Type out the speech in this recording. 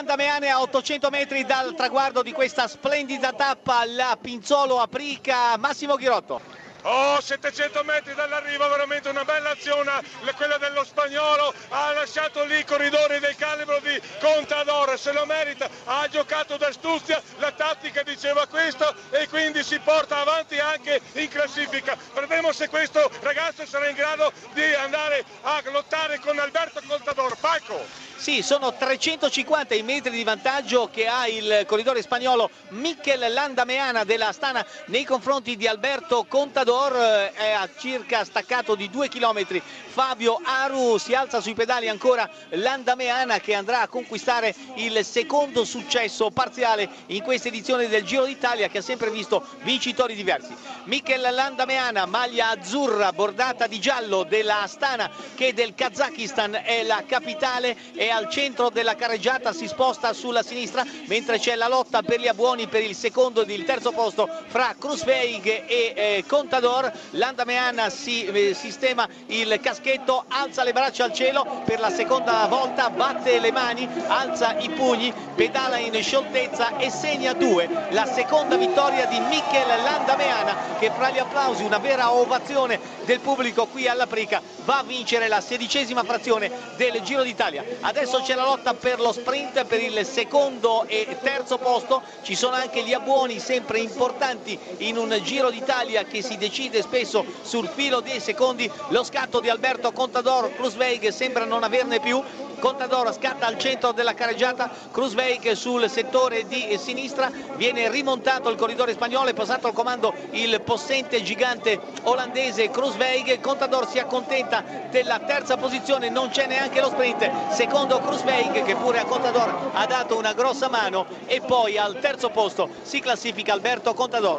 Landameane a 800 metri dal traguardo di questa splendida tappa, la Pinzolo Aprica, Massimo Ghirotto. Oh, 700 metri dall'arrivo, veramente una bella azione, quella dello spagnolo, ha lasciato lì i corridori del calibro di Contador, se lo merita, ha giocato d'astuzia, la tattica diceva questo e quindi si porta avanti anche in classifica. Vedremo se questo ragazzo sarà in grado di andare a lottare con Alberto Contador. Paco! Sì, sono 350 i metri di vantaggio che ha il corridore spagnolo Michel Landameana della Stana nei confronti di Alberto Contador, eh, è a circa staccato di due chilometri. Fabio Aru si alza sui pedali ancora Landameana che andrà a conquistare il secondo successo parziale in questa edizione del Giro d'Italia che ha sempre visto vincitori diversi. Michel Landameana, maglia azzurra bordata di giallo della Astana che del Kazakistan è la capitale e al centro della carreggiata si sposta sulla sinistra mentre c'è la lotta per gli abuoni per il secondo ed il terzo posto fra Krusveig e eh, Contador. Landameana si eh, sistema il caschetto, alza le braccia al cielo per la seconda volta, batte le mani, alza i pugni, pedala in scioltezza e segna due. La seconda vittoria di Michel Landameana che fra gli applausi, una vera ovazione del pubblico qui alla Prica, va a vincere la sedicesima frazione del Giro d'Italia. Adesso c'è la lotta per lo sprint, per il secondo e terzo posto, ci sono anche gli abuoni sempre importanti in un Giro d'Italia che si decide spesso sul filo dei secondi, lo scatto di Alberto Contador, Krusveig sembra non averne più, Contador scatta al centro della careggiata, Krusveig sul settore di sinistra, viene rimontato il corridore spagnolo, è passato al comando il possente gigante olandese Krusveig, Contador si accontenta della terza posizione, non c'è neanche lo sprint, secondo Krusveig che pure a Contador ha dato una grossa mano e poi al terzo posto si classifica Alberto Contador.